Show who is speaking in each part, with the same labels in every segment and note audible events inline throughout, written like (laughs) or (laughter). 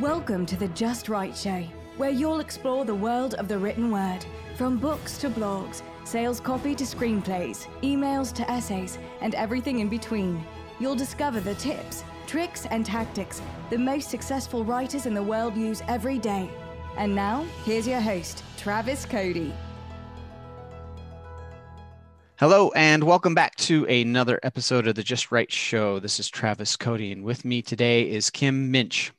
Speaker 1: Welcome to the Just Right Show, where you'll explore the world of the written word, from books to blogs, sales copy to screenplays, emails to essays, and everything in between. You'll discover the tips, tricks, and tactics the most successful writers in the world use every day. And now, here's your host, Travis Cody.
Speaker 2: Hello, and welcome back to another episode of the Just Right Show. This is Travis Cody, and with me today is Kim Meunch.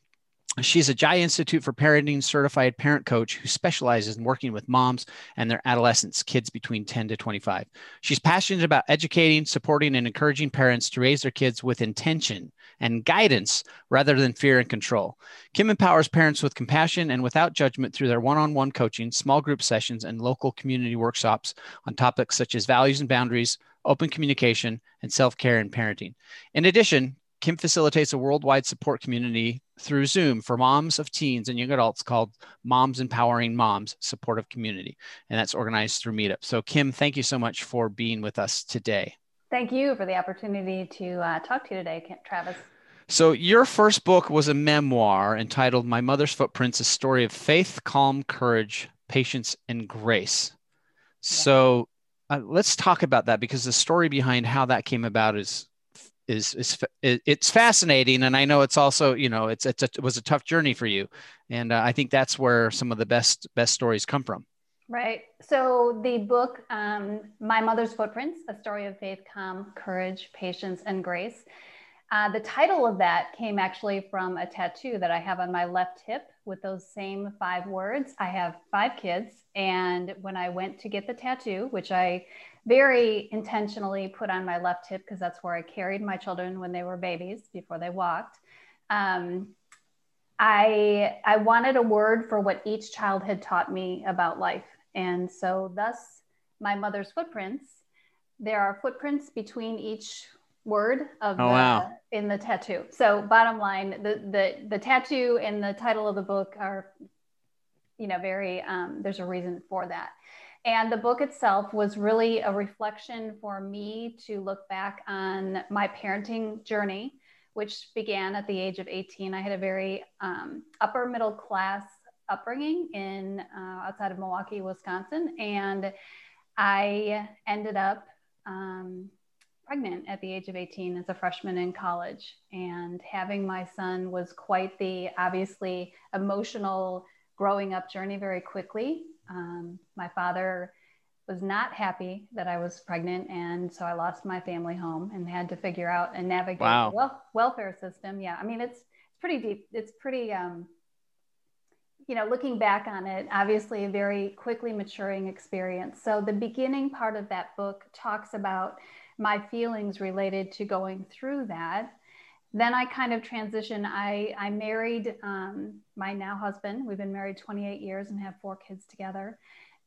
Speaker 2: She's a Jai Institute for Parenting certified parent coach who specializes in working with moms and their adolescents, kids between 10 to 25. She's passionate about educating, supporting, and encouraging parents to raise their kids with intention and guidance rather than fear and control. Kim empowers parents with compassion and without judgment through their one on one coaching, small group sessions, and local community workshops on topics such as values and boundaries, open communication, and self care and parenting. In addition, Kim facilitates a worldwide support community through Zoom for moms of teens and young adults called Moms Empowering Moms Supportive Community. And that's organized through Meetup. So, Kim, thank you so much for being with us today.
Speaker 3: Thank you for the opportunity to uh, talk to you today, Kim, Travis.
Speaker 2: So, your first book was a memoir entitled My Mother's Footprints A Story of Faith, Calm, Courage, Patience, and Grace. Yeah. So, uh, let's talk about that because the story behind how that came about is is is it's fascinating and i know it's also you know it's, it's a, it was a tough journey for you and uh, i think that's where some of the best best stories come from
Speaker 3: Right. So the book, um, My Mother's Footprints, a story of faith, calm, courage, patience, and grace. Uh, the title of that came actually from a tattoo that I have on my left hip with those same five words. I have five kids. And when I went to get the tattoo, which I very intentionally put on my left hip because that's where I carried my children when they were babies before they walked. Um, I, I wanted a word for what each child had taught me about life and so, thus, my mother's footprints, there are footprints between each word of
Speaker 2: oh,
Speaker 3: the,
Speaker 2: wow.
Speaker 3: in the tattoo. So, bottom line, the, the, the tattoo and the title of the book are, you know, very, um, there's a reason for that. And the book itself was really a reflection for me to look back on my parenting journey, which began at the age of 18. I had a very um, upper middle class upbringing in uh, outside of Milwaukee, Wisconsin, and I ended up um, pregnant at the age of 18 as a freshman in college. And having my son was quite the obviously emotional growing up journey very quickly. Um, my father was not happy that I was pregnant. And so I lost my family home and had to figure out and navigate
Speaker 2: wow.
Speaker 3: the wel- welfare system. Yeah. I mean, it's, it's pretty deep. It's pretty, um, you know, looking back on it, obviously a very quickly maturing experience. So the beginning part of that book talks about my feelings related to going through that. Then I kind of transition. I, I married um, my now husband. We've been married 28 years and have four kids together.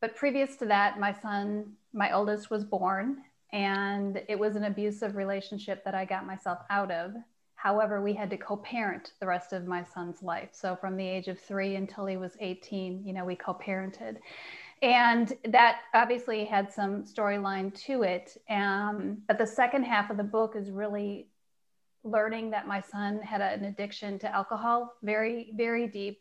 Speaker 3: But previous to that, my son, my oldest, was born, and it was an abusive relationship that I got myself out of. However, we had to co-parent the rest of my son's life. So from the age of three until he was 18, you know, we co-parented. And that obviously had some storyline to it. Um, but the second half of the book is really learning that my son had an addiction to alcohol, very, very deep,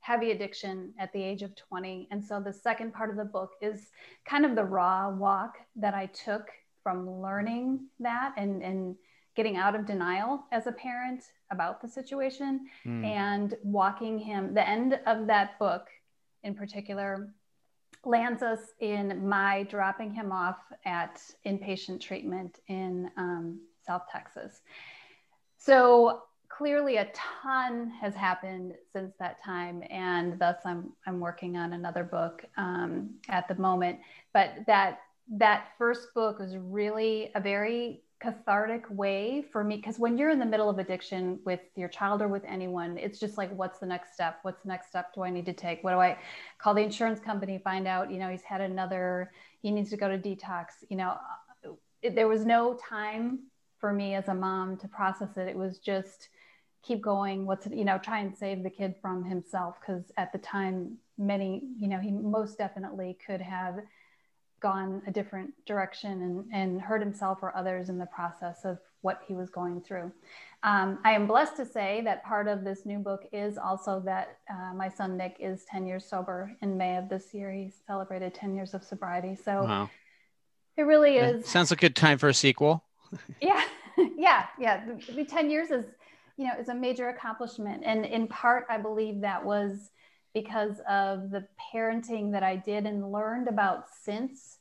Speaker 3: heavy addiction at the age of 20. And so the second part of the book is kind of the raw walk that I took from learning that and, and getting out of denial as a parent about the situation mm. and walking him. The end of that book, in particular, lands us in my dropping him off at inpatient treatment in um, South Texas. So clearly, a ton has happened since that time, and thus I'm I'm working on another book um, at the moment. But that that first book was really a very cathartic way for me because when you're in the middle of addiction with your child or with anyone it's just like what's the next step? What's the next step do i need to take? What do i call the insurance company find out you know he's had another he needs to go to detox you know it, there was no time for me as a mom to process it. It was just keep going what's you know try and save the kid from himself because at the time many you know he most definitely could have gone a different direction and, and hurt himself or others in the process of what he was going through. Um, I am blessed to say that part of this new book is also that uh, my son Nick is 10 years sober in May of this year. He celebrated 10 years of sobriety. So wow. it really is.
Speaker 2: sounds like a good time for a sequel. (laughs) (laughs)
Speaker 3: yeah, yeah, yeah. The, the 10 years is, you know, is a major accomplishment. And in part, I believe that was because of the parenting that I did and learned about since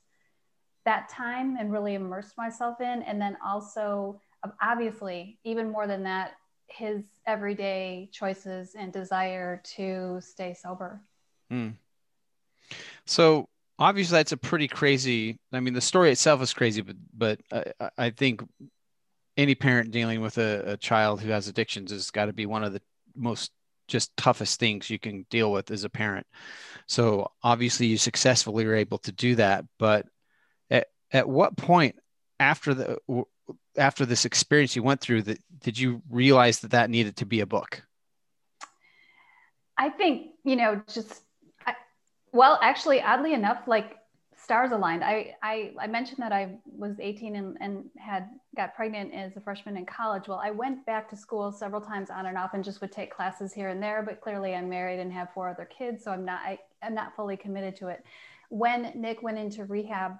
Speaker 3: that time and really immersed myself in. And then also obviously, even more than that, his everyday choices and desire to stay sober. Mm.
Speaker 2: So obviously, that's a pretty crazy. I mean, the story itself is crazy, but but I, I think any parent dealing with a, a child who has addictions has got to be one of the most just toughest things you can deal with as a parent. So obviously, you successfully were able to do that, but at at what point after the after this experience you went through that did you realize that that needed to be a book
Speaker 3: i think you know just I, well actually oddly enough like stars aligned. I, I i mentioned that i was 18 and, and had got pregnant as a freshman in college. Well i went back to school several times on and off and just would take classes here and there but clearly i'm married and have four other kids so i'm not I, i'm not fully committed to it. When nick went into rehab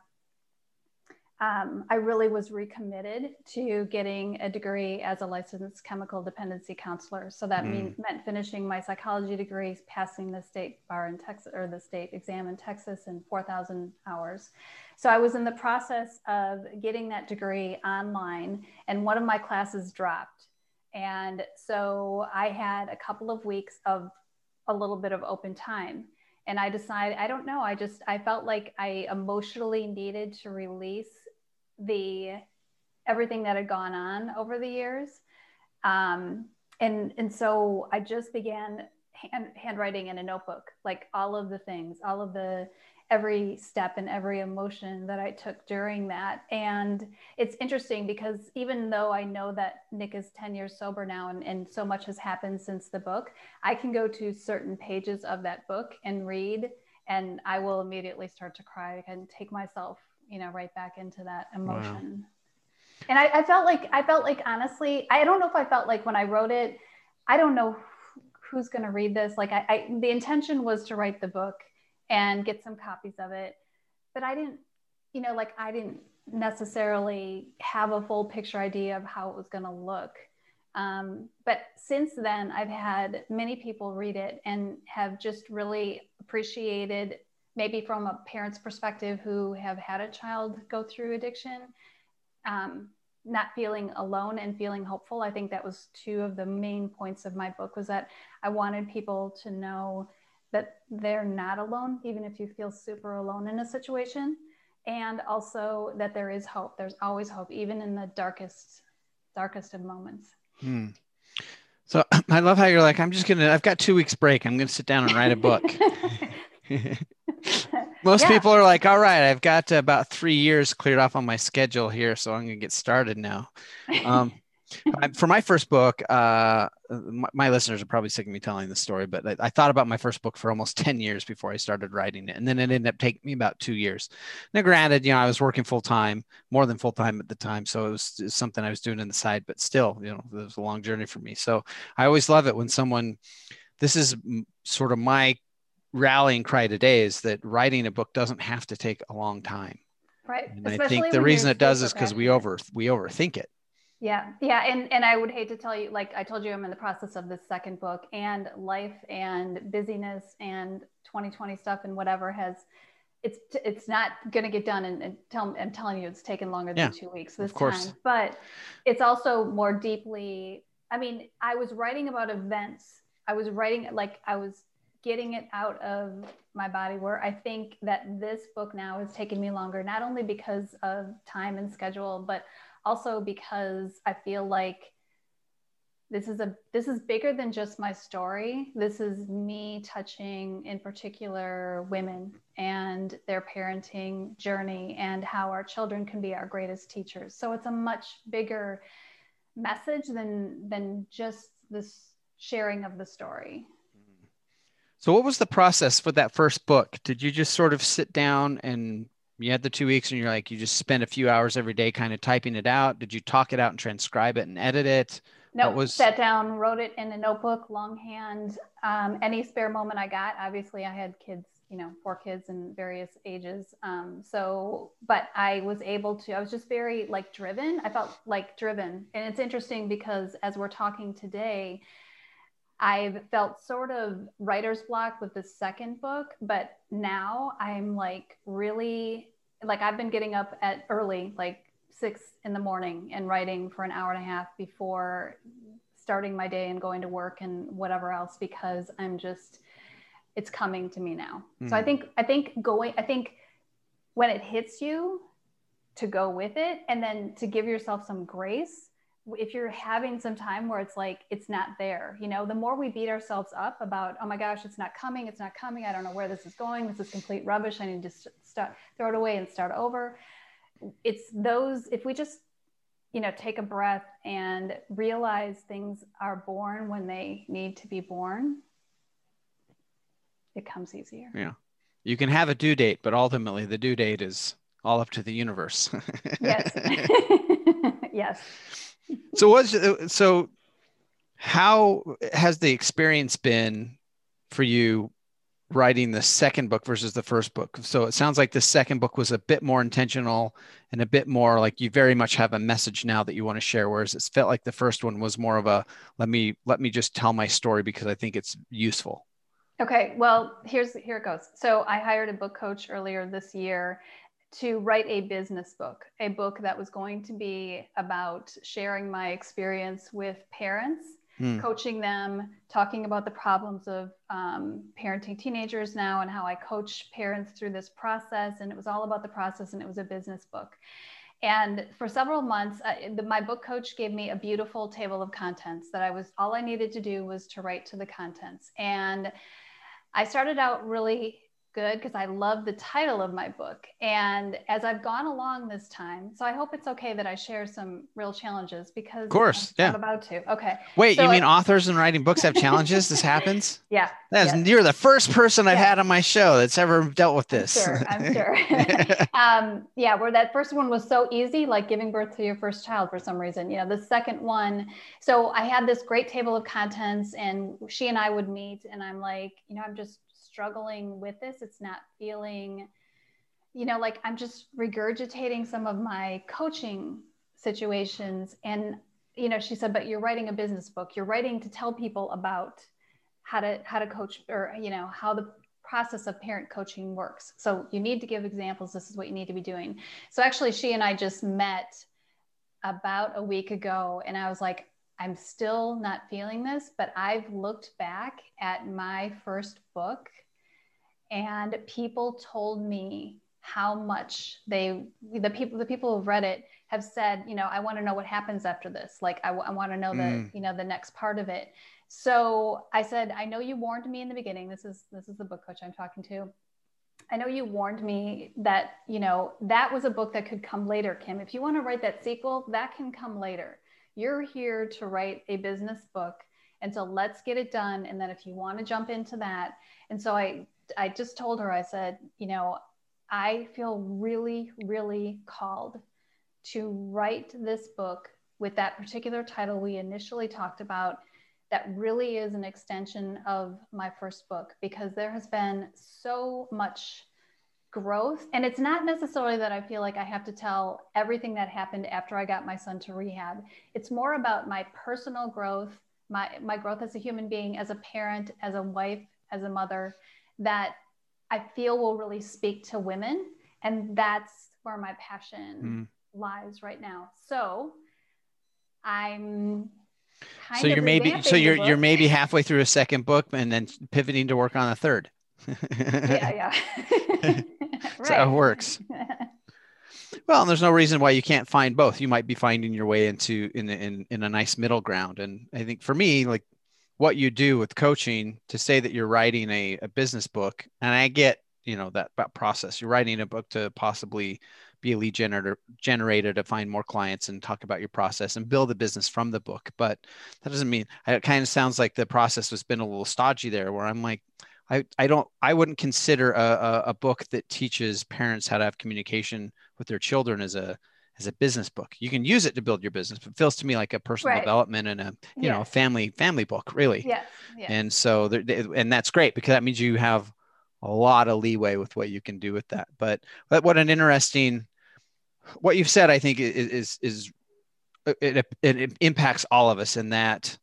Speaker 3: um, I really was recommitted to getting a degree as a licensed chemical dependency counselor. So that mm. mean, meant finishing my psychology degree, passing the state bar in Texas or the state exam in Texas in 4,000 hours. So I was in the process of getting that degree online, and one of my classes dropped. And so I had a couple of weeks of a little bit of open time and i decided i don't know i just i felt like i emotionally needed to release the everything that had gone on over the years. Um, and, and so I just began hand, handwriting in a notebook, like all of the things, all of the every step and every emotion that I took during that. And it's interesting because even though I know that Nick is 10 years sober now and, and so much has happened since the book, I can go to certain pages of that book and read, and I will immediately start to cry and take myself you know right back into that emotion wow. and I, I felt like i felt like honestly i don't know if i felt like when i wrote it i don't know who's going to read this like I, I the intention was to write the book and get some copies of it. But i didn't you know like i didn't necessarily have a full picture idea of how it was going to look. Um, but since then i've had many people read it and have just really appreciated maybe from a parent's perspective who have had a child go through addiction um, not feeling alone and feeling hopeful. I think that was two of the main points of my book was that i wanted people to know that they're not alone even if you feel super alone in a situation and also that there is hope there's always hope even in the darkest darkest of moments hmm.
Speaker 2: so (clears throat) i love how you're like i'm just gonna i've got two weeks break i'm gonna sit down and write a book (laughs) (laughs) Most yeah. people are like, all right, I've got about three years cleared off on my schedule here, so I'm to get started now. Um, (laughs) for my first book, uh, my, my, listeners are probably sick of me telling the story, but I, I, thought about my first book for almost (laughs) 10 years before I started writing it. And then it ended up taking me about two years. Now, granted, you know, I was working full time, more than full time at the time. So it was, it was something I was doing on the side, but still, you know, it was a long journey for me. So I always love it when someone, this is sort of my rallying cry today is that writing a book doesn't have to take a long time.
Speaker 3: Right.
Speaker 2: And I think the reason it does is because we over we overthink it.
Speaker 3: Yeah. Yeah. And and I would hate to tell you, like I told you, I'm in the process of this second book and life and busyness and 2020 stuff and whatever has it's it's not going to get done and, and tell I'm telling you it's taken longer than yeah, two weeks this time but it's also more deeply I mean I was writing about events I was writing like I was getting it out of my body where I think that this book now has taken me longer, not only because of time and schedule, but also because I feel like this is a this is bigger than just my story. This is me touching in particular women and their parenting journey and how our children can be our greatest teachers. So it's a much bigger message than than just this sharing of the story.
Speaker 2: So, what was the process for that first book? Did you just sort of sit down and you had the two weeks and you're like you just spent a few hours every day kind of typing it out. Did you talk it out and transcribe it and edit it?
Speaker 3: No was sat down wrote it in a notebook longhand um, any spare moment i got obviously i had kids you know four kids in various ages um, so but i was able to i was just very like driven. I felt like driven. And it's interesting because as we're talking today I've felt sort of writer's block with the second book, but now I'm like really like I've been getting up at early, like six in the morning and writing for an hour and a half before starting my day and going to work and whatever else because I'm just it's coming to me now. Mm. So I hmm. think I think going I think when it hits you to go with it and then to give yourself some grace if you're having some time where it's like it's not there you know the more we beat ourselves up about oh my gosh it's not coming it's not coming i don't know where this is going this is complete rubbish i need to start throw it away and start over. It's those if we just you know take a breath and realize things are born when they need to be born it comes easier.
Speaker 2: Yeah. You can have a due date but ultimately the due date is all up to the universe. (laughs)
Speaker 3: Yes. (laughs) Yes
Speaker 2: so what's so how has the experience been for you writing the second book versus the first book? So it sounds like the second book was a bit more intentional and a bit more like you very much have a message now that you want to share whereas it felt like the first one was more of a let me let me just tell my story because i think it's useful.
Speaker 3: Okay well here's here it goes. So i hired a book coach earlier this year to write a business book, a book that was going to be about sharing my experience with parents, mm. coaching them, talking about the problems of um, parenting teenagers now and how I coach parents through this process. And it was all about the process and it was a business book. And for several months, the, my book coach gave me a beautiful table of contents that I was, all I needed to do was to write to the contents. And I started out really good because I love the title of my book. And as I've gone along this time, so I hope it's okay that I share some real challenges because
Speaker 2: of course, I'm, yeah.
Speaker 3: I'm about to. Okay.
Speaker 2: Wait, so you mean I, authors and writing books have challenges? this happens? (laughs)
Speaker 3: Yeah.
Speaker 2: That's yes. you're the first person I've had on my show that's ever dealt with this.
Speaker 3: I'm sure. I'm (laughs) sure. (laughs) um, yeah, where that first one was so easy, like giving birth to your first child for some reason. You know, the second one. So I had this great table of contents, and she and I would meet, and I'm like, you know, I'm just struggling with this. It's not feeling, you know, like I'm just regurgitating some of my coaching situations. And, you know, she said, but you're writing a business book. You're writing to tell people about how to how to coach or you know how the process of parent coaching works. So you need to give examples. This is what you need to be doing. So actually, she and I just met about a week ago, and I was like, I'm still not feeling this, but I've looked back at my first book and people told me how much they the people the people who've read it have said you know i want to know what happens after this. Like i, I want to know the mm. you know the next part of it. So i said i know you warned me in the beginning this is this is the book coach i'm talking to i know you warned me that you know that was a book that could come later kim. If you want to write that sequel that can come later. You're here to write a business book and so let's get it done and then if you want to jump into that and so i I just told her, I said, you know, I feel really, really called to write this book with that particular title we initially talked about. That really is an extension of my first book because there has been so much growth. And it's not necessarily that I feel like I have to tell everything that happened after I got my son to rehab. It's more about my personal growth, my, my growth as a human being, as a parent, as a wife, as a mother, that I feel will really speak to women. And that's where my passion mm. lies right now. So I'm
Speaker 2: so you're maybe so you're you're maybe halfway through a second book and then pivoting to work on a third.
Speaker 3: yeah, yeah. (laughs) (laughs)
Speaker 2: right. That's how it works. Well, there's no reason why you can't find both. You might be finding your way into in in in a nice middle ground. And I think for me, like what you do with coaching to say that you're writing a, a business book. And i get you know that, that process. You're writing a book to possibly be a lead generator generator to find more clients and talk about your process and build a business from the book. But that doesn't mean it kind of sounds like the process has been a little stodgy there where i'm like I, I don't I wouldn't consider a, a, a book that teaches parents how to have communication with their children as a as a business book. You can use it to build your business, but feels to me like a personal right. development and a you yes. know family family book, really.
Speaker 3: Yeah. yes.
Speaker 2: And so there, and that's great because that means you have a lot of leeway with what you can do with that. But but what an interesting what you've said, I think is is, uh, is it, it, it impacts all of us in that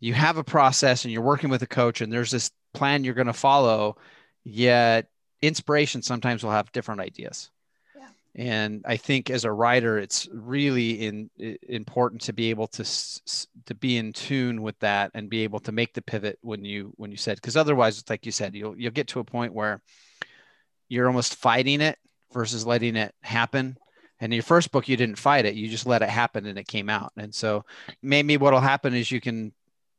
Speaker 2: you have a process and you're working with a coach and there's this plan you're going to follow yet inspiration sometimes will have different ideas and i think as a writer it's really in, important to be able to to be in tune with that and be able to make the pivot when you when you said because otherwise like you said you'll you'll get to a point where you're almost fighting it versus letting it happen. And in your first book you didn't fight it you just let it happen and it came out. And so maybe what'll happen is you can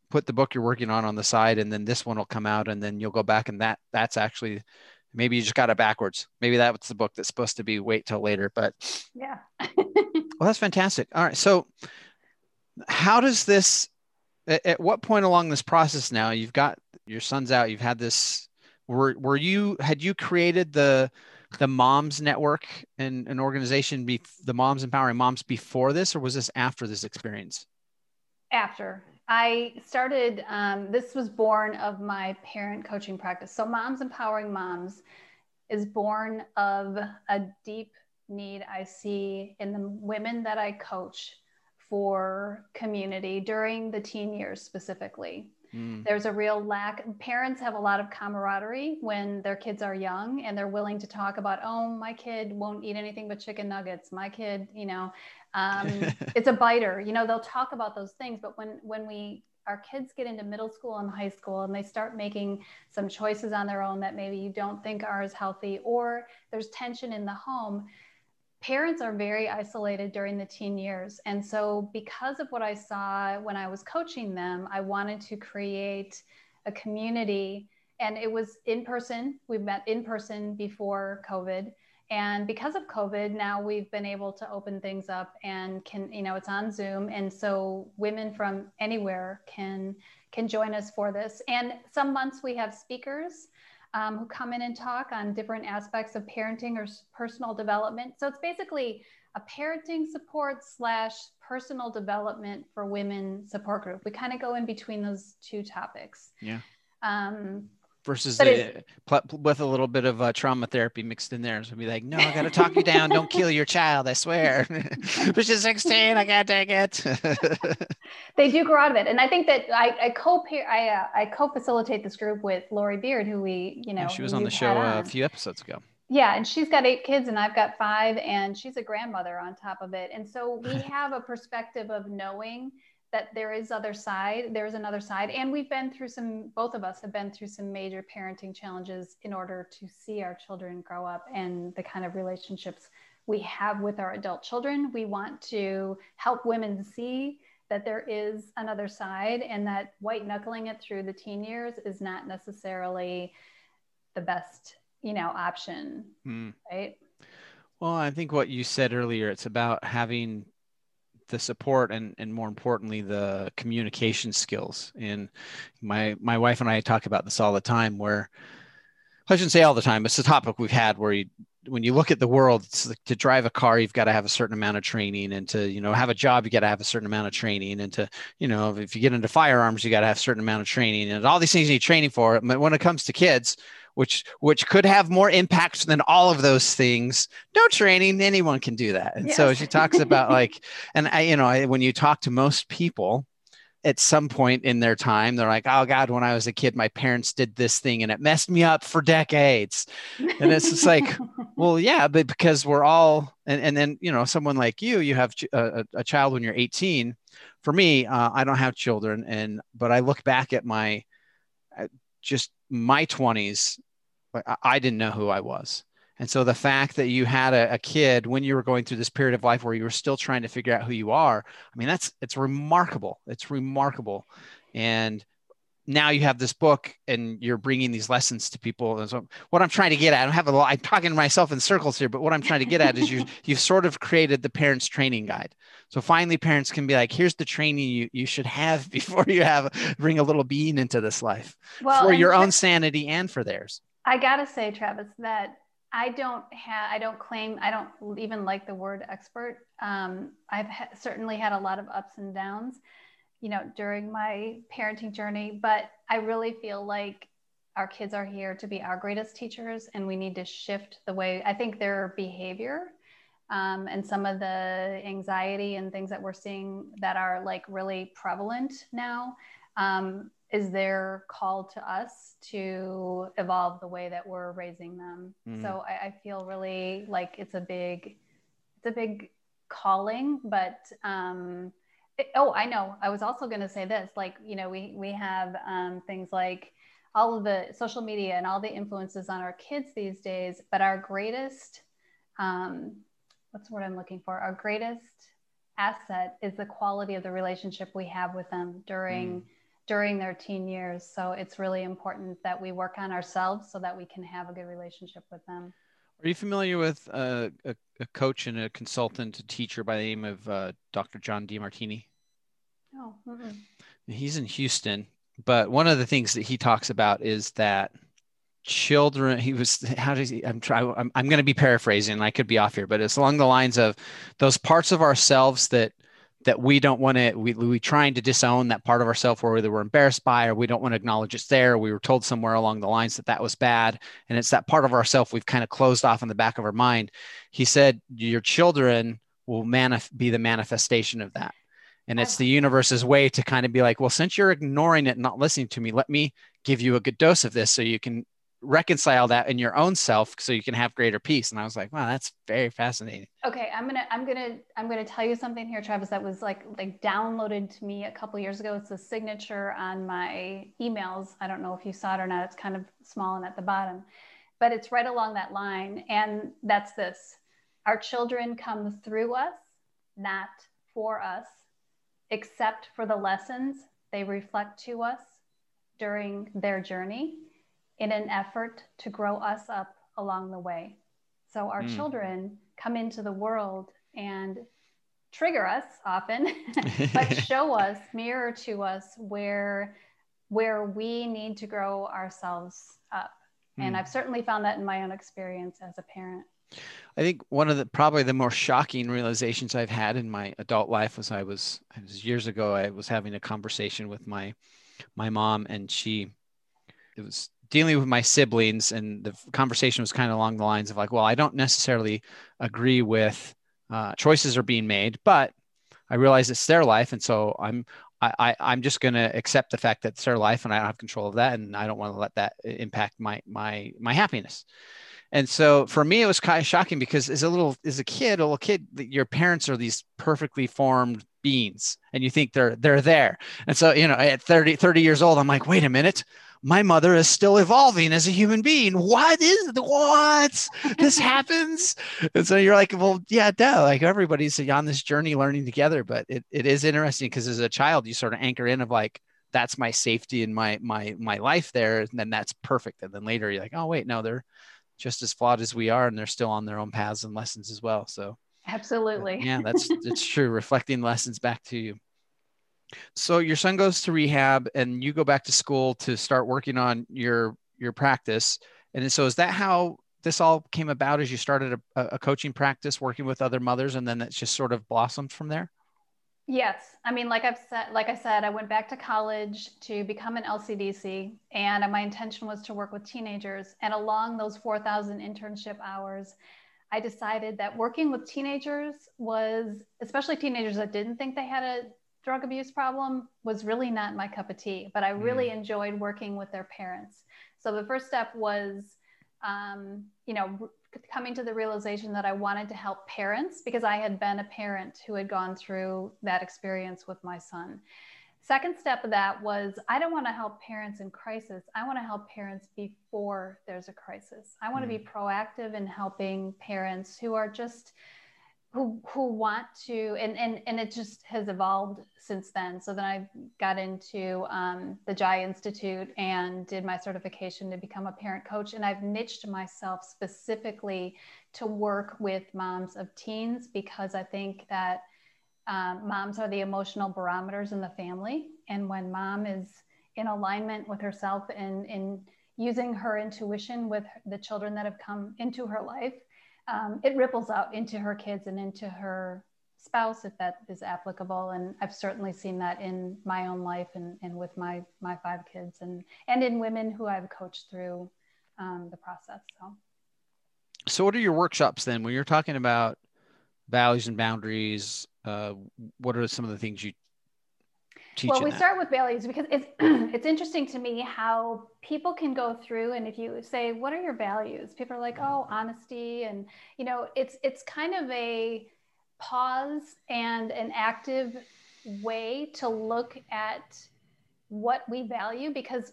Speaker 2: put the book you're working on on the side and then this one will come out and then you'll go back and that that's actually maybe you just got it backwards. Maybe that's the book that's supposed to be wait till later but
Speaker 3: yeah. (laughs)
Speaker 2: Well that's fantastic. All right so how does this at, at what point along this process now you've got your son's out you've had this were were you had you created the the moms network and an organization be the moms empowering moms before this or was this after this experience?
Speaker 3: After I started, um, this was born of my parent coaching practice. So, Moms Empowering Moms is born of a deep need I see in the women that I coach for community during the teen years specifically. Mm. There's a real lack. Parents have a lot of camaraderie when their kids are young and they're willing to talk about, oh, my kid won't eat anything but chicken nuggets. My kid, you know, um, (laughs) it's a biter. You know, they'll talk about those things, but when when we our kids get into middle school and high school and they start making some choices on their own that maybe you don't think are as healthy, or there's tension in the home parents are very isolated during the teen years. And so, because of what I saw when I was coaching them, I wanted to create a community. And it was in person. We met in person before COVID. And because of COVID, now we've been able to open things up and can, you know, it's on Zoom. And so women from anywhere can can join us for this. And some months we have speakers um, who come in and talk on different aspects of parenting or personal development. So it's basically a parenting support slash personal development for women support group. We kind of go in between those two topics.
Speaker 2: Yeah. Um, versus the, with a little bit of uh, trauma therapy mixed in there. So be like, no, I got to talk you down. Don't kill your child. I swear. (laughs) but she's 16. I can't take it. (laughs)
Speaker 3: they do grow out of it. And I think that I, I co I, uh, I co-facilitate this group with Lori Beard, who we, you know,
Speaker 2: she was on the show on. a few episodes ago.
Speaker 3: Yeah, and she's got eight kids and I've got five, and she's a grandmother on top of it. And so we (laughs) have a perspective of knowing that there is other side there is another side. And we've been through some both of us have been through some major parenting challenges in order to see our children grow up and the kind of relationships we have with our adult children. We want to help women see that there is another side and that white knuckling it through the teen years is not necessarily the best you know option mm. right?
Speaker 2: Well i think what you said earlier it's about having the support and and more importantly the communication skills. And my my wife and i talk about this all the time where i shouldn't say all the time it's a topic we've had where you when you look at the world like to drive a car you've got to have a certain amount of training and to you know have a job you got to have a certain amount of training and to you know if you get into firearms you got to have a certain amount of training and all these things you need training for. But when it comes to kids which which could have more impact than all of those things. No training anyone can do that. And yes. so she talks about (laughs) like and i you know I, when you talk to most people at some point in their time they're like oh god when i was a kid my parents did this thing and it messed me up for decades. And it's just like (laughs) well yeah but because we're all and, and then you know someone like you you have a, a child when you're 18 for me uh, i don't have children and but i look back at my just my 20s, I didn't know who I was. And so the fact that you had a, a, kid when you were going through this period of life where you were still trying to figure out who you are, I mean, that's it's remarkable. It's remarkable. And now you have this book and you're bringing these lessons to people. And so what I'm trying to get at, I don't have a lot, I'm talking to myself in circles here, but what I'm trying to get at is you, (laughs) you've sort of created the parents training guide. So finally parents can be like, here's the training you, you should have (laughs) before you have, bring a little being into this life well, for your own sanity and for theirs.
Speaker 3: I gotta say, Travis, that I don't have, I don't claim, I don't even like the word expert. Um, I've ha- certainly had a lot of ups and downs you know, during my parenting journey. But I really feel like our kids are here to be our greatest teachers, and we need to shift the way I think their behavior um, and some of the anxiety and things that we're seeing that are like really prevalent now. Um, is their call to us to evolve the way that we're raising them. Mm. So I, I, feel really like it's a big, it's a big calling, but um, oh, I know. I was also going to say this. Like, you know, we we have um, things like all of the social media and all the influences on our kids these days. But our greatest, um, what's the word I'm looking for? Our greatest asset is the quality of the relationship we have with them during. Mm. during their teen years so it's really important that we work on ourselves so that we can have a good relationship with them
Speaker 2: are you familiar with uh, a, a, coach and a consultant, a teacher by the name of uh, Dr. John Demartini?
Speaker 3: Mm-mm.
Speaker 2: he's in Houston. But one of the things that he talks about is that children he was how does he i'm trying i'm, I'm going to be paraphrasing i could be off here but it's along the lines of those parts of ourselves that that we don't want to we, we trying to disown that part of ourselves where we're embarrassed by or we don't want to acknowledge it's there we were told somewhere along the lines that that was bad and it's that part of ourself we've kind of closed off in the back of our mind he said your children will manif- be the manifestation of that and it's the uh-huh. universe's way to kind of be like, well, since you're ignoring it and not listening to me, let me give you a good dose of this so you can reconcile that in your own self so you can have greater peace. And I was like, wow, that's very fascinating.
Speaker 3: Okay. I'm to, I'm to, I'm to tell you something here, Travis, that was like, like downloaded to me a couple years ago. It's a signature on my emails. I don't know if you saw it or not. It's kind of small and at the bottom, but it's right along that line. And that's this, our children come through us, not for us except for the lessons they reflect to us during their journey in an effort to grow us up along the way. So our mm. children come into the world and trigger us often, (laughs) (laughs) but show us, mirror to us where where we need to grow ourselves up. Mm. And I've certainly found that in my own experience as a parent.
Speaker 2: I think one of the probably the more shocking realizations I've had in my adult life was I was, was years ago I was having a conversation with my my mom and she it was dealing with my siblings and the conversation was kind of along the lines of like well I don't necessarily agree with uh, choices are being made but I realize it's their life and so I'm I, I am just going to accept the fact that it's their life and I don't have control of that and I don't want to let that impact my my my happiness and so for me, it was kind of shocking because as a little, as a kid, a little kid, your parents are these perfectly formed beings and you think they're, they're there. And so, you know, at 30, 30 years old, I'm like, wait a minute, my mother is still evolving as a human being. What is what? This (laughs) happens. And so you're like, well, yeah, duh. Like everybody's on this journey learning together. But it, it is interesting because as a child, you sort of anchor in of like, that's my safety and my my my life there. And then that's perfect. And then later you're like, oh wait, no, they're just as flawed as we are and they're still on their own paths and lessons as well. So
Speaker 3: absolutely.
Speaker 2: yeah that's (laughs) it's true reflecting lessons back to you. So your son goes to rehab and you go back to school to start working on your your practice. And so is that how this all came about as you started a, a coaching practice working with other mothers and then it's just sort of blossomed from there
Speaker 3: Yes. I mean, like I've said, like I said, I went back to college to become an LCDC and my intention was to work with teenagers. And along those 4,000 internship hours, I decided that working with teenagers was, especially teenagers that didn't think they had a drug abuse problem, was really not my cup of tea. But I really mm. enjoyed working with their parents. So the first step was, um, you know, coming to the realization that I wanted to help parents because I had been a parent who had gone through that experience with my son. Second step of that was I don't want to help parents in crisis. I want to help parents before there's a crisis. I want mm. to be proactive in helping parents who are just who who want to and and and it just has evolved since then. So then i got into um, the jai institute and did my certification to become a parent coach. And i've niched myself specifically to work with moms of teens because i think that um, moms are the emotional barometers in the family. And when mom is in alignment with herself and in using her intuition with the children that have come into her life um, it ripples out into her kids and into her spouse if that is applicable. And i've certainly seen that in my own life and, and with my my five kids and and in women who i've coached through um, the process. So.
Speaker 2: So what are your workshops then? When you're talking about values and boundaries uh, what are some of the things you
Speaker 3: well we that? start with values because it's (clears throat) it's interesting to me how people can go through and if you say what are your values? People are like mm-hmm. oh honesty and you know it's it's kind of a pause and an active way to look at what we value because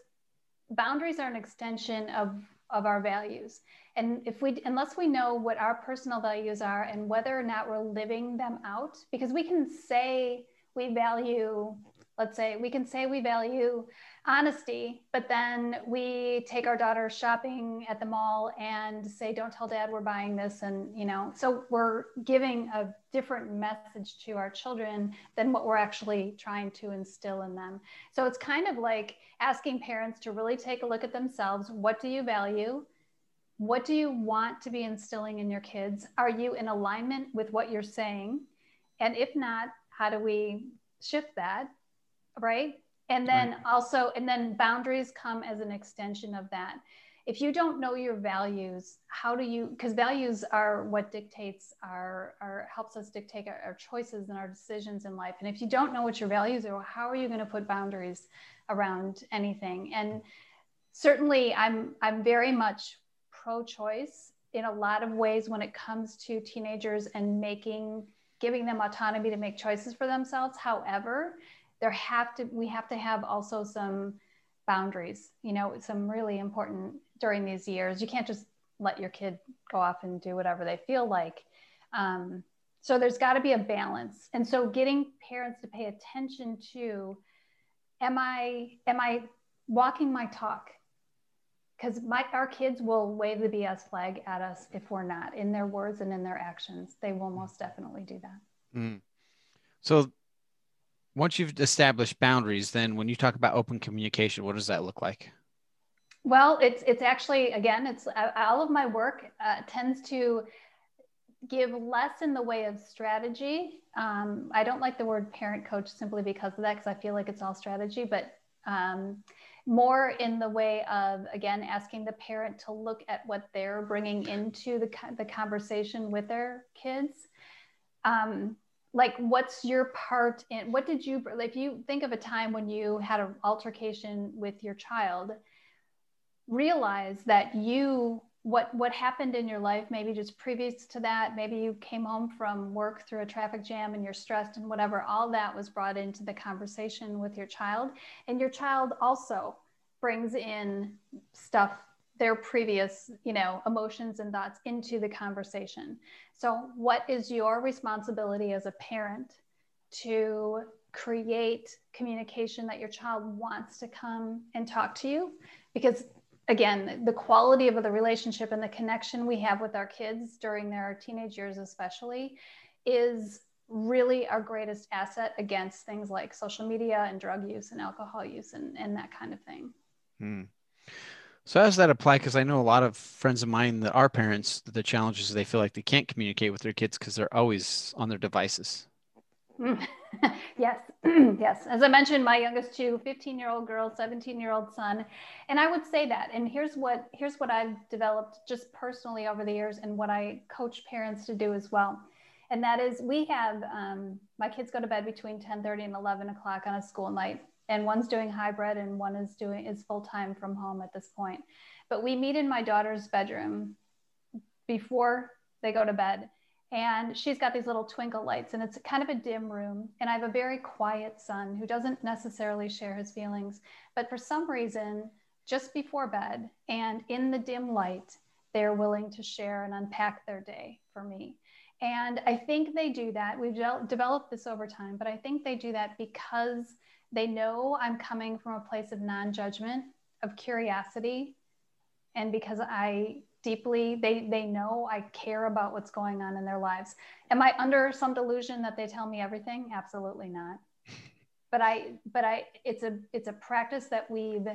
Speaker 3: boundaries are an extension of of our values. And if we unless we know what our personal values are and whether or not we're living them out because we can say we value let's say we can say we value honesty but then we take our daughter shopping at the mall and say don't tell dad we're buying this and you know so we're giving a different message to our children than what we're actually trying to instill in them. So it's kind of like asking parents to really take a look at themselves. What do you value? What do you want to be instilling in your kids? Are you in alignment with what you're saying? And if not how do we shift that right? And then right. also, and then boundaries come as an extension of that. If you don't know your values, how do you, because values are what dictates our, our helps us dictate our, our choices and our decisions in life. And if you don't know what your values are, how are you going to put boundaries around anything? And certainly I'm, I'm very much pro-choice in a lot of ways when it comes to teenagers and making giving them autonomy to make choices for themselves however there have to we have to have also some boundaries you know some really important during these years. You can't just let your kid go off and do whatever they feel like. Um, so there's got to be a balance. And so getting parents to pay attention to am i am i walking my talk? Because my our kids will wave the bs flag at us if we're not in their words and in their actions. They will most definitely do that.
Speaker 2: Mm. so once you've established boundaries, then when you talk about open communication, what does that look like?
Speaker 3: Well, it's it's actually again, it's all of my work uh, tends to give less in the way of strategy. Um, I don't like the word parent coach simply because of that, because I feel like it's all strategy, but um, more in the way of again asking the parent to look at what they're bringing into the the conversation with their kids. Um, like what's your part in what did you if you think of a time when you had an altercation with your child realize that you what what happened in your life maybe just previous to that maybe you came home from work through a traffic jam and you're stressed and whatever all that was brought into the conversation with your child. And your child also brings in stuff their previous you know emotions and thoughts into the conversation. So what is your responsibility as a parent to create communication that your child wants to come and talk to you? Because again the quality of the relationship and the connection we have with our kids during their teenage years especially is really our greatest asset against things like social media and drug use and alcohol use and, and that kind of thing. Hmm.
Speaker 2: So how does that apply? Because I know a lot of friends of mine that are parents, the challenges they feel like they can't communicate with their kids because they're always on their devices. (laughs)
Speaker 3: yes, (clears throat) yes. As I mentioned, my youngest two, 15 year old girl, 17 year old son. And I would say that. And here's what here's what I've developed just personally over the years and what I coach parents to do as well. And that is we have um, my kids go to bed between 10 30 and 11 o'clock on a school night and one's doing hybrid and one is doing is full time from home at this point. But we meet in my daughter's bedroom before they go to bed. And she's got these little twinkle lights, and it's kind of a dim room. And I have a very quiet son who doesn't necessarily share his feelings. But for some reason, just before bed and in the dim light, they're willing to share and unpack their day for me. And I think they do that. We've de- developed this over time, but I think they do that because they know I'm coming from a place of non judgment, of curiosity, and because I deeply they they know i care about what's going on in their lives. Am i under some delusion that they tell me everything? Absolutely not. (laughs) But i but i it's a it's a practice that we've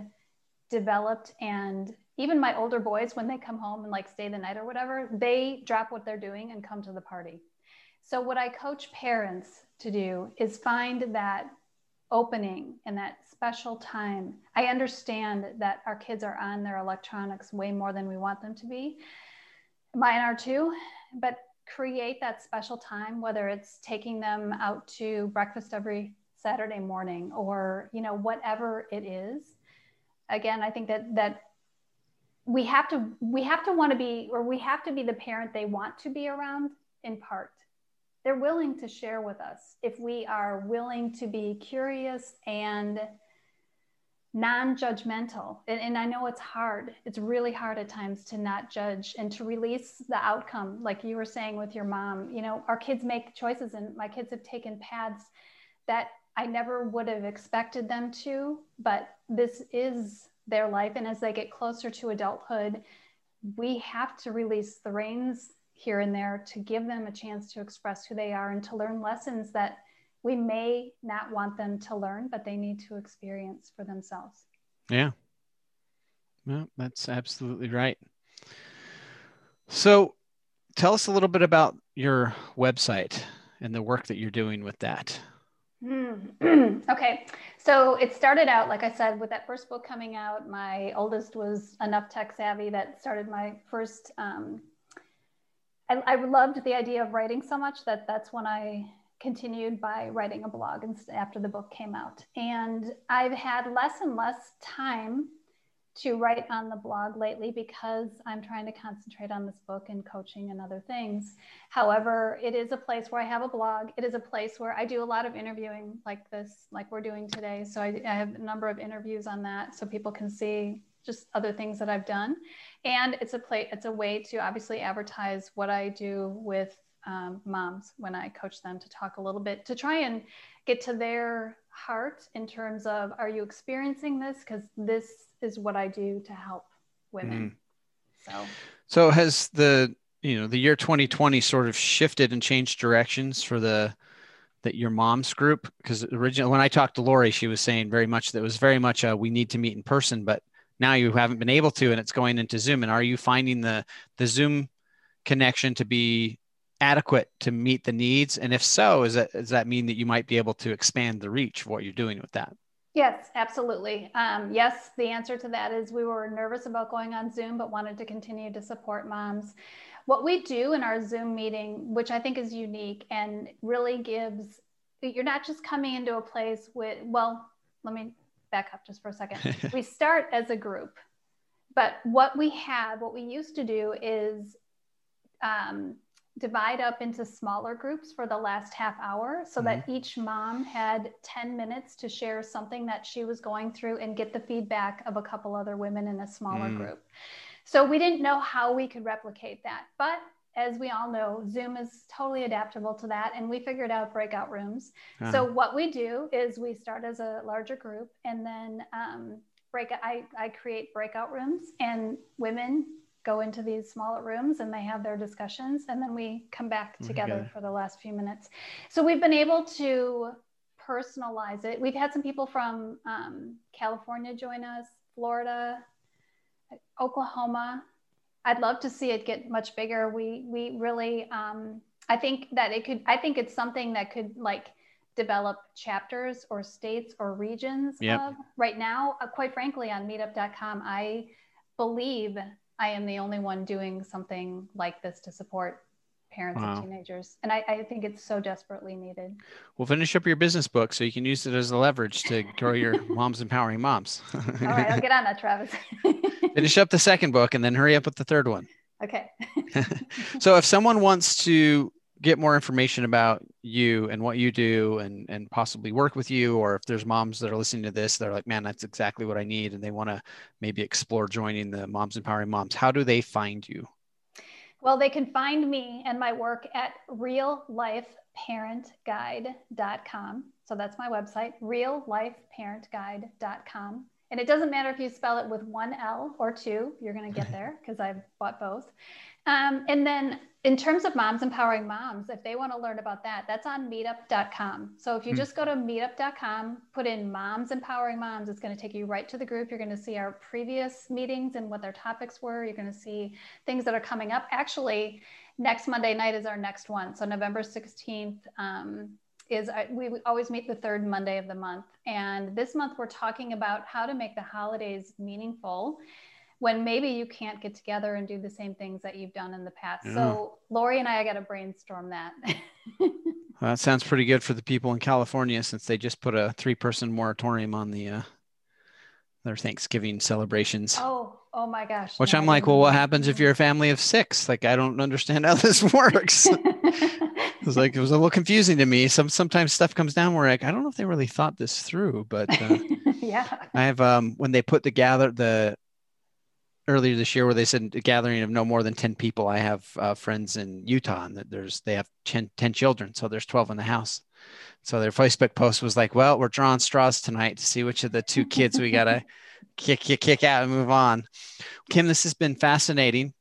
Speaker 3: developed. And even my older boys when they come home and like stay the night or whatever they drop what they're doing and come to the party. So what i coach parents to do is find that opening and that special time. I understand that our kids are on their electronics way more than we want them to be. Mine are too but create that special time whether it's taking them out to breakfast every saturday morning or you know whatever it is. Again, I think that that we have to we have to want to be or we have to be the parent they want to be around in part. They're willing to share with us if we are willing to be curious and non-judgmental. And, and, i know it's hard. It's really hard at times to not judge and to release the outcome like you were saying with your mom. You know our kids make choices and my kids have taken paths that I never would have expected them to, but this is their life. And as they get closer to adulthood, we have to release the reins here and there to give them a chance to express who they are and to learn lessons that we may not want them to learn, but they need to experience for themselves.
Speaker 2: Yeah. Well, that's absolutely right. So tell us a little bit about your website and the work that you're doing with that.
Speaker 3: Mm. (clears throat) okay. So it started out, like I said, with that first book coming out. My oldest was enough tech savvy that started my first. Um, I, I loved the idea of writing so much that that's when I continued by writing a blog after the book came out. And I've had less and less time to write on the blog lately because I'm trying to concentrate on this book and coaching and other things. However, it is a place where I have a blog. It is a place where I do a lot of interviewing like this, like we're doing today. So I, I have a number of interviews on that so people can see just other things that I've done. And it's a play, it's a way to obviously advertise what I do with um, moms when I coach them to talk a little bit to try and get to their heart in terms of are you experiencing this? Because this is what I do to help women. Mm. So,
Speaker 2: so has the you know the year 2020 sort of shifted and changed directions for the that your mom's group because originally when I talked to Lori, she was saying very much that it was very much a, we need to meet in person, but now you haven't been able to, and it's going into Zoom. And are you finding the the Zoom connection to be adequate to meet the needs? And if so, is that does that mean that you might be able to expand the reach of what you're doing with that?
Speaker 3: Yes, absolutely. Um, yes, the answer to that is we were nervous about going on Zoom, but wanted to continue to support moms. What we do in our Zoom meeting, which I think is unique and really gives, you're not just coming into a place with, well, let me back up just for a second. (laughs) we start as a group, but what we have, what we used to do is um, divide up into smaller groups for the last half hour so mm-hmm. that each mom had 10 minutes to share something that she was going through and get the feedback of a couple other women in a smaller mm. group. So we didn't know how we could replicate that. But as we all know, Zoom is totally adaptable to that. And we figured out breakout rooms. Uh-huh. So what we do is we start as a larger group and then um, break, I, I create breakout rooms and women go into these smaller rooms and they have their discussions and then we come back together okay. for the last few minutes so we've been able to personalize it we've had some people from um, california join us florida oklahoma i'd love to see it get much bigger we we really um, i think that it could i think it's something that could like develop chapters or states or regions yep. of right now uh, quite frankly on meetup.com i believe I am the only one doing something like this to support parents wow. and teenagers. And I, I, think it's so desperately needed.
Speaker 2: Well, finish up your business book so you can use it as a leverage to grow your (laughs) Moms Empowering Moms.
Speaker 3: All right, I'll get on that, Travis. (laughs)
Speaker 2: finish up the second book and then hurry up with the third one.
Speaker 3: Okay. (laughs)
Speaker 2: so if someone wants to get more information about you and what you do and and possibly work with you or if there's moms that are listening to this they're like man that's exactly what i need and they want to maybe explore joining the moms empowering moms how do they find you
Speaker 3: Well, they can find me and my work at reallifeparentguide.com. So that's my website, reallifeparentguide.com. And it doesn't matter if you spell it with one L or two, you're going to get (laughs) there because I've bought both. Um, and then in terms of moms empowering moms, if they want to learn about that, that's on meetup.com. So if you hmm. just go to meetup.com, put in moms empowering moms, it's going to take you right to the group. You're going to see our previous meetings and what their topics were. You're going to see things that are coming up. Actually, next Monday night is our next one. So November 16th um, is uh, we always meet the third Monday of the month. And this month we're talking about how to make the holidays meaningful when maybe you can't get together and do the same things that you've done in the past. Yeah. So Lori and I got to brainstorm that. (laughs)
Speaker 2: well, that sounds pretty good for the people in California since they just put a three-person moratorium on the uh, their Thanksgiving celebrations.
Speaker 3: Oh, oh my gosh!
Speaker 2: Which no, I'm like, well, what happens if you're a family of six? Like, I don't understand how (laughs) this works. (laughs) it was like it was a little confusing to me. Some sometimes stuff comes down where like I don't know if they really thought this through, but uh,
Speaker 3: yeah,
Speaker 2: I have um when they put the gather the earlier this year where they said a gathering of no more than 10 people. I have uh, friends in Utah and that there's, they have 10, 10 children. So there's 12 in the house. So their Facebook post was like, well, we're drawing straws tonight to see which of the two kids we got to (laughs) kick, kick, kick out and move on. Kim, this has been fascinating.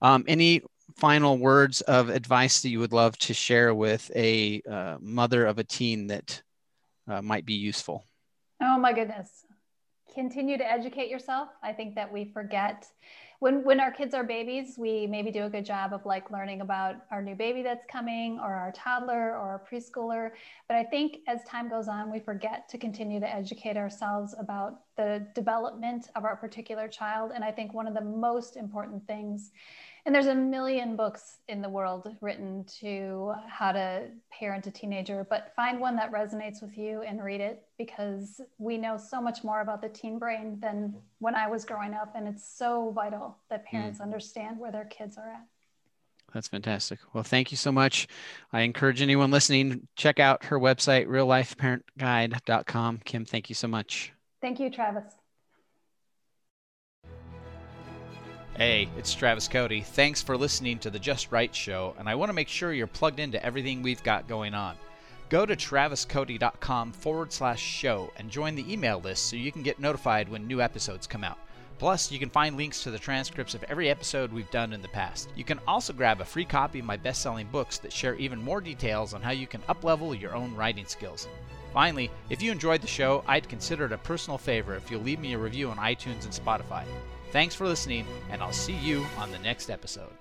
Speaker 2: Um, any final words of advice that you would love to share with a uh, mother of a teen that uh, might be useful?
Speaker 3: Oh my goodness continue to educate yourself. I think that we forget when when our kids are babies, we maybe do a good job of like learning about our new baby that's coming or our toddler or our preschooler. But I think as time goes on, we forget to continue to educate ourselves about the development of our particular child. And I think one of the most important things and there's a million books in the world written to how to parent a teenager but find one that resonates with you and read it because we know so much more about the teen brain than when i was growing up and it's so vital that parents mm. understand where their kids are at
Speaker 2: that's fantastic. Well, thank you so much. I encourage anyone listening, check out her website, reallifeparentguide.com. Kim, thank you so much.
Speaker 3: Thank you, Travis.
Speaker 2: Hey, it's Travis Cody. Thanks for listening to the Just Right Show, and I want to make sure you're plugged into everything we've got going on. Go to traviscody.com forward slash show and join the email list so you can get notified when new episodes come out. Plus, you can find links to the transcripts of every episode we've done in the past. You can also grab a free copy of my best selling books that share even more details on how you can uplevel your own writing skills. Finally, if you enjoyed the show, I'd consider it a personal favor if you'll leave me a review on iTunes and Spotify. Thanks for listening, and I'll see you on the next episode.